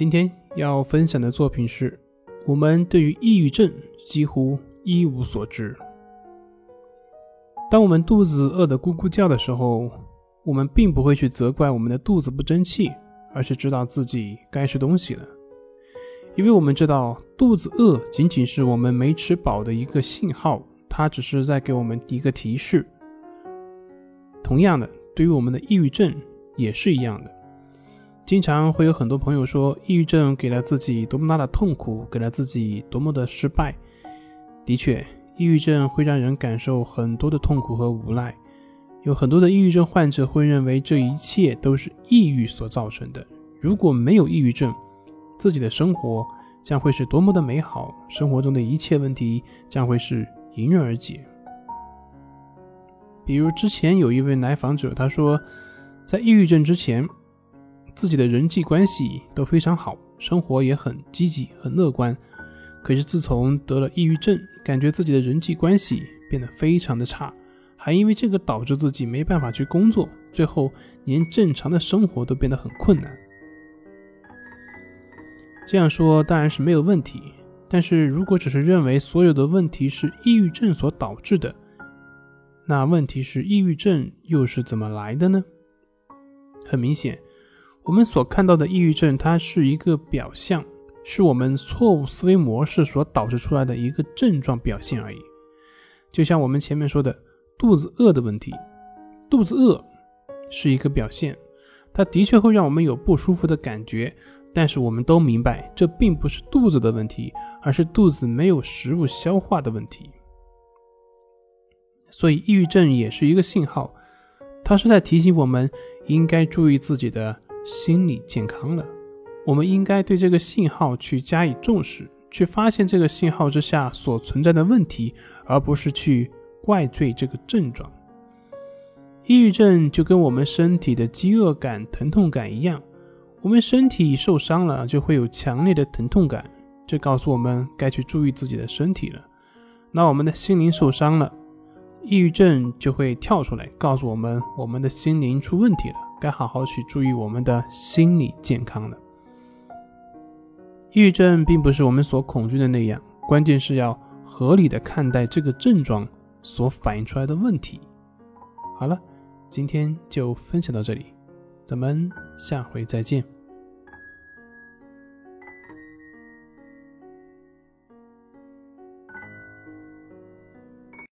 今天要分享的作品是：我们对于抑郁症几乎一无所知。当我们肚子饿得咕咕叫的时候，我们并不会去责怪我们的肚子不争气，而是知道自己该吃东西了，因为我们知道肚子饿仅仅是我们没吃饱的一个信号，它只是在给我们一个提示。同样的，对于我们的抑郁症也是一样的。经常会有很多朋友说，抑郁症给了自己多么大的痛苦，给了自己多么的失败。的确。抑郁症会让人感受很多的痛苦和无奈，有很多的抑郁症患者会认为这一切都是抑郁所造成的。如果没有抑郁症，自己的生活将会是多么的美好，生活中的一切问题将会是迎刃而解。比如之前有一位来访者，他说，在抑郁症之前，自己的人际关系都非常好，生活也很积极、很乐观。可是自从得了抑郁症，感觉自己的人际关系变得非常的差，还因为这个导致自己没办法去工作，最后连正常的生活都变得很困难。这样说当然是没有问题，但是如果只是认为所有的问题是抑郁症所导致的，那问题是抑郁症又是怎么来的呢？很明显，我们所看到的抑郁症，它是一个表象。是我们错误思维模式所导致出来的一个症状表现而已。就像我们前面说的，肚子饿的问题，肚子饿是一个表现，它的确会让我们有不舒服的感觉，但是我们都明白，这并不是肚子的问题，而是肚子没有食物消化的问题。所以，抑郁症也是一个信号，它是在提醒我们应该注意自己的心理健康了。我们应该对这个信号去加以重视，去发现这个信号之下所存在的问题，而不是去怪罪这个症状。抑郁症就跟我们身体的饥饿感、疼痛感一样，我们身体受伤了就会有强烈的疼痛感，这告诉我们该去注意自己的身体了。那我们的心灵受伤了，抑郁症就会跳出来告诉我们，我们的心灵出问题了，该好好去注意我们的心理健康了。抑郁症并不是我们所恐惧的那样，关键是要合理的看待这个症状所反映出来的问题。好了，今天就分享到这里，咱们下回再见。